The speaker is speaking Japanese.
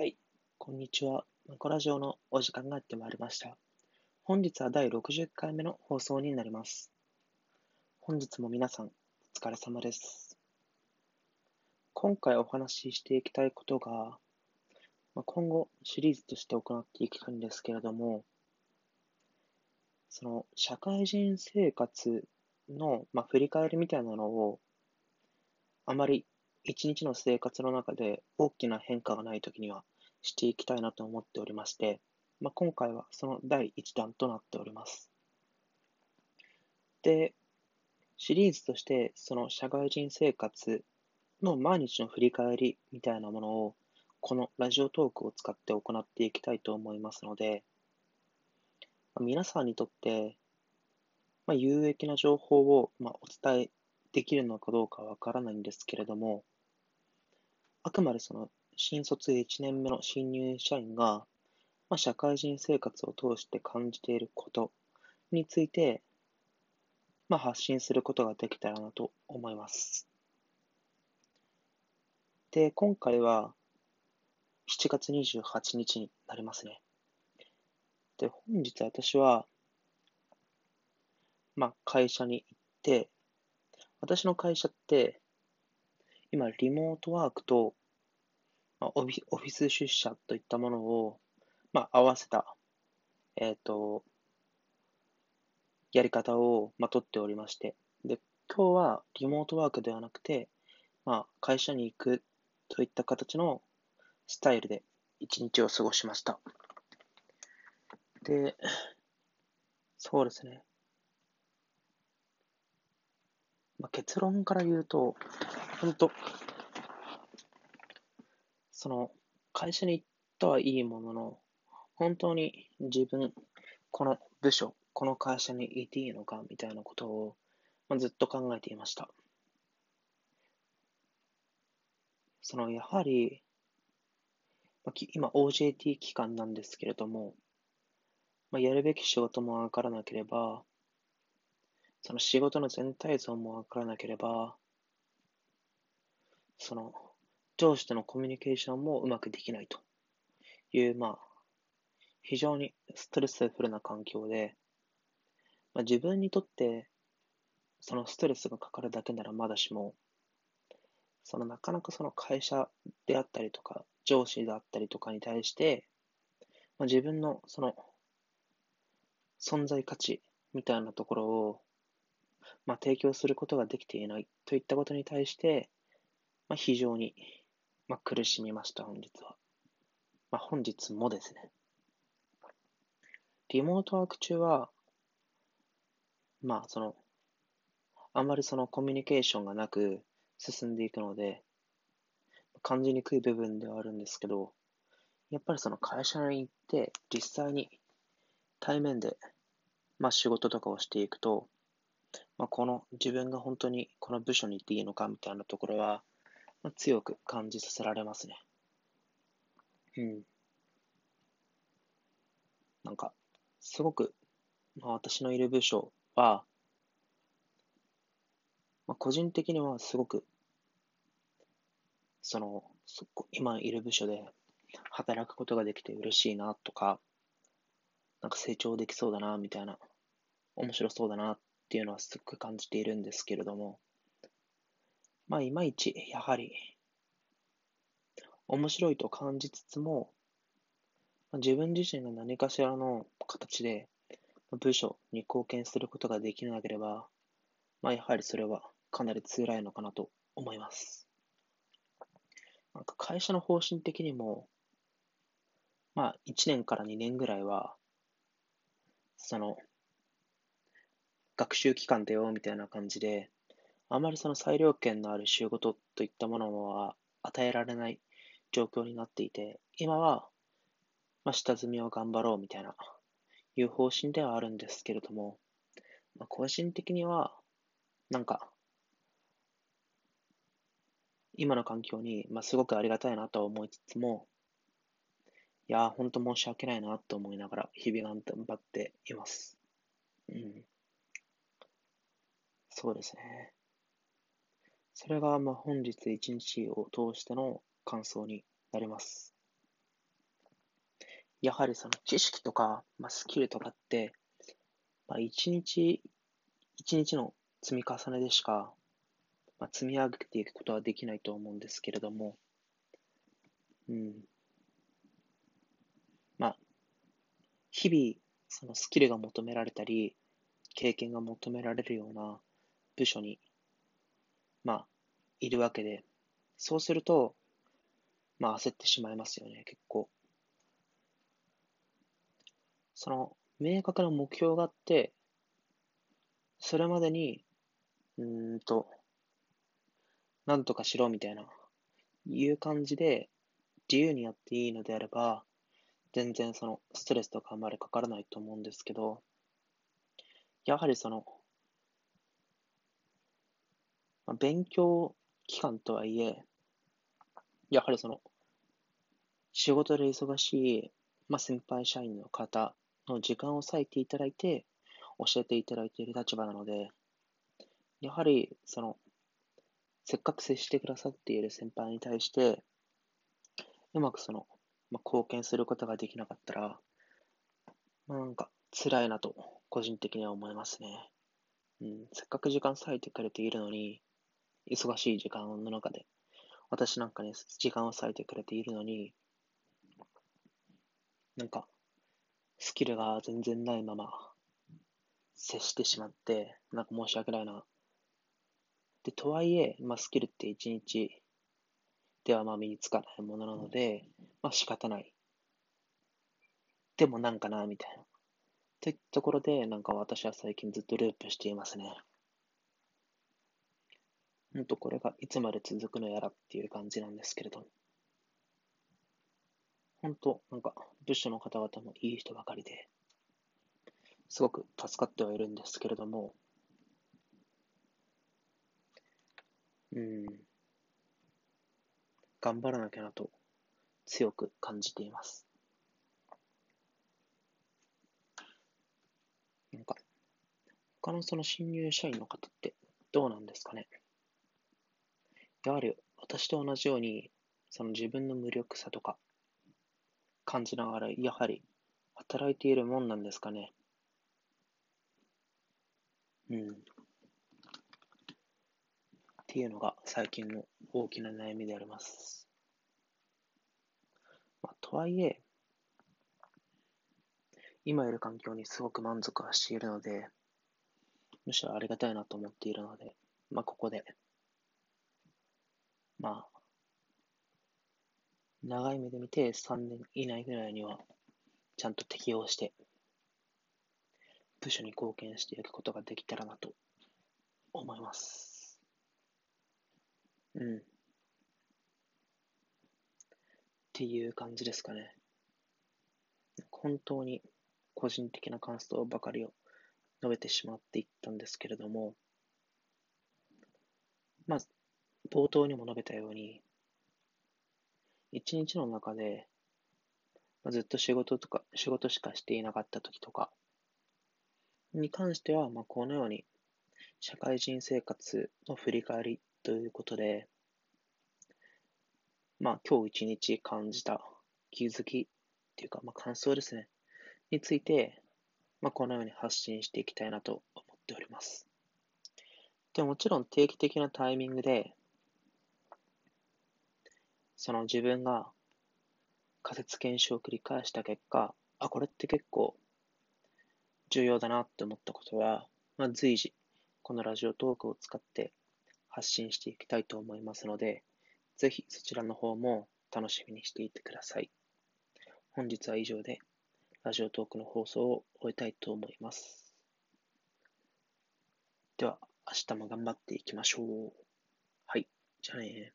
はい、こんにちは。マコラジオのお時間がやってまいりました。本日は第60回目の放送になります。本日も皆さん、お疲れ様です。今回お話ししていきたいことが、まあ、今後シリーズとして行っていきたいんですけれども、その社会人生活の、まあ、振り返りみたいなのを、あまり一日の生活の中で大きな変化がないときにはしていきたいなと思っておりまして、まあ、今回はその第1弾となっております。で、シリーズとしてその社会人生活の毎日の振り返りみたいなものをこのラジオトークを使って行っていきたいと思いますので、皆さんにとって、まあ、有益な情報を、まあ、お伝えできるのかどうかわからないんですけれども、あくまでその新卒1年目の新入社員が、まあ、社会人生活を通して感じていることについて、まあ、発信することができたらなと思います。で、今回は7月28日になりますね。で、本日私は、まあ、会社に行って、私の会社って、今、リモートワークと、オフィオフィス出社といったものを、まあ、合わせた、えっ、と、やり方を、まあ、取っておりまして、で、今日はリモートワークではなくて、まあ、会社に行くといった形のスタイルで一日を過ごしました。で、そうですね。まあ、結論から言うと、本当その、会社に行ったはいいものの、本当に自分、この部署、この会社にいていいのかみたいなことを、まあ、ずっと考えていました。その、やはり、まあ、今 OJT 期間なんですけれども、まあ、やるべき仕事もわからなければ、その仕事の全体像もわからなければ、その上司とのコミュニケーションもうまくできないという、まあ、非常にストレスフルな環境で、まあ、自分にとってそのストレスがかかるだけならまだしも、そのなかなかその会社であったりとか、上司であったりとかに対して、まあ、自分のその存在価値みたいなところを、まあ、提供することができていないといったことに対して、まあ、非常に、まあ、苦しみました、本日は。まあ、本日もですね。リモートワーク中は、まあ、その、あんまりそのコミュニケーションがなく進んでいくので、感じにくい部分ではあるんですけど、やっぱりその会社に行って、実際に対面で、まあ、仕事とかをしていくと、まあ、この自分が本当にこの部署に行っていいのかみたいなところは、まあ、強く感じさせられますね。うん。なんか、すごく、まあ、私のいる部署は、まあ、個人的にはすごく、その、そ今いる部署で働くことができて嬉しいなとか、なんか成長できそうだなみたいな、面白そうだなっていうのはすごく感じているんですけれども、まあ、いまいち、やはり、面白いと感じつつも、自分自身が何かしらの形で部署に貢献することができなければ、まあ、やはりそれはかなり辛いのかなと思います。なんか会社の方針的にも、まあ、1年から2年ぐらいは、その、学習期間だよみたいな感じで、あまりその裁量権のある仕事といったものは与えられない状況になっていて、今は、まあ、下積みを頑張ろうみたいな、いう方針ではあるんですけれども、まあ、個人的には、なんか、今の環境に、まあ、すごくありがたいなと思いつつも、いやー、本当申し訳ないなと思いながら、日々頑張っています。うん。そうですね。それが、まあ、本日一日を通しての感想になります。やはりその知識とか、まあ、スキルとかって、まあ、一日、一日の積み重ねでしか、まあ、積み上げていくことはできないと思うんですけれども、うん。まあ、日々、そのスキルが求められたり、経験が求められるような部署に、まあ、いるわけで、そうすると、まあ焦ってしまいますよね、結構。その、明確な目標があって、それまでに、うんと、なんとかしろみたいな、いう感じで、自由にやっていいのであれば、全然その、ストレスとかあんまりかからないと思うんですけど、やはりその、まあ、勉強期間とはいえ、やはりその、仕事で忙しい、まあ、先輩社員の方の時間を割いていただいて、教えていただいている立場なので、やはり、その、せっかく接してくださっている先輩に対して、うまくその、まあ、貢献することができなかったら、まあ、なんか辛いなと、個人的には思いますね。うん、せっかく時間割いてくれているのに、忙しい時間の中で、私なんかに時間を割いてくれているのに、なんか、スキルが全然ないまま、接してしまって、なんか申し訳ないな。で、とはいえ、まあ、スキルって一日ではまあ身につかないものなので、まあ仕方ない。でもなんかな、みたいな。といったところで、なんか私は最近ずっとループしていますね。ほんとこれがいつまで続くのやらっていう感じなんですけれど。本当なんか、部署の方々もいい人ばかりで、すごく助かってはいるんですけれども、うん、頑張らなきゃなと強く感じています。なんか、他のその新入社員の方ってどうなんですかね？やはり私と同じように、その自分の無力さとか、感じながら、やはり働いているもんなんですかね。うん。っていうのが最近の大きな悩みであります。まあ、とはいえ、今いる環境にすごく満足はしているので、むしろありがたいなと思っているので、まあ、ここで、まあ、長い目で見て3年以内ぐらいにはちゃんと適応して、部署に貢献していくことができたらなと思います。うん。っていう感じですかね。本当に個人的な感想ばかりを述べてしまっていったんですけれども、まあ、冒頭にも述べたように、一日の中で、ずっと仕事とか、仕事しかしていなかった時とかに関しては、まあ、このように、社会人生活の振り返りということで、まあ、今日一日感じた気づきっていうか、まあ、感想ですね、について、まあ、このように発信していきたいなと思っております。でももちろん定期的なタイミングで、その自分が仮説検証を繰り返した結果、あ、これって結構重要だなって思ったことは、まあ、随時、このラジオトークを使って発信していきたいと思いますので、ぜひそちらの方も楽しみにしていてください。本日は以上で、ラジオトークの放送を終えたいと思います。では、明日も頑張っていきましょう。はい、じゃあね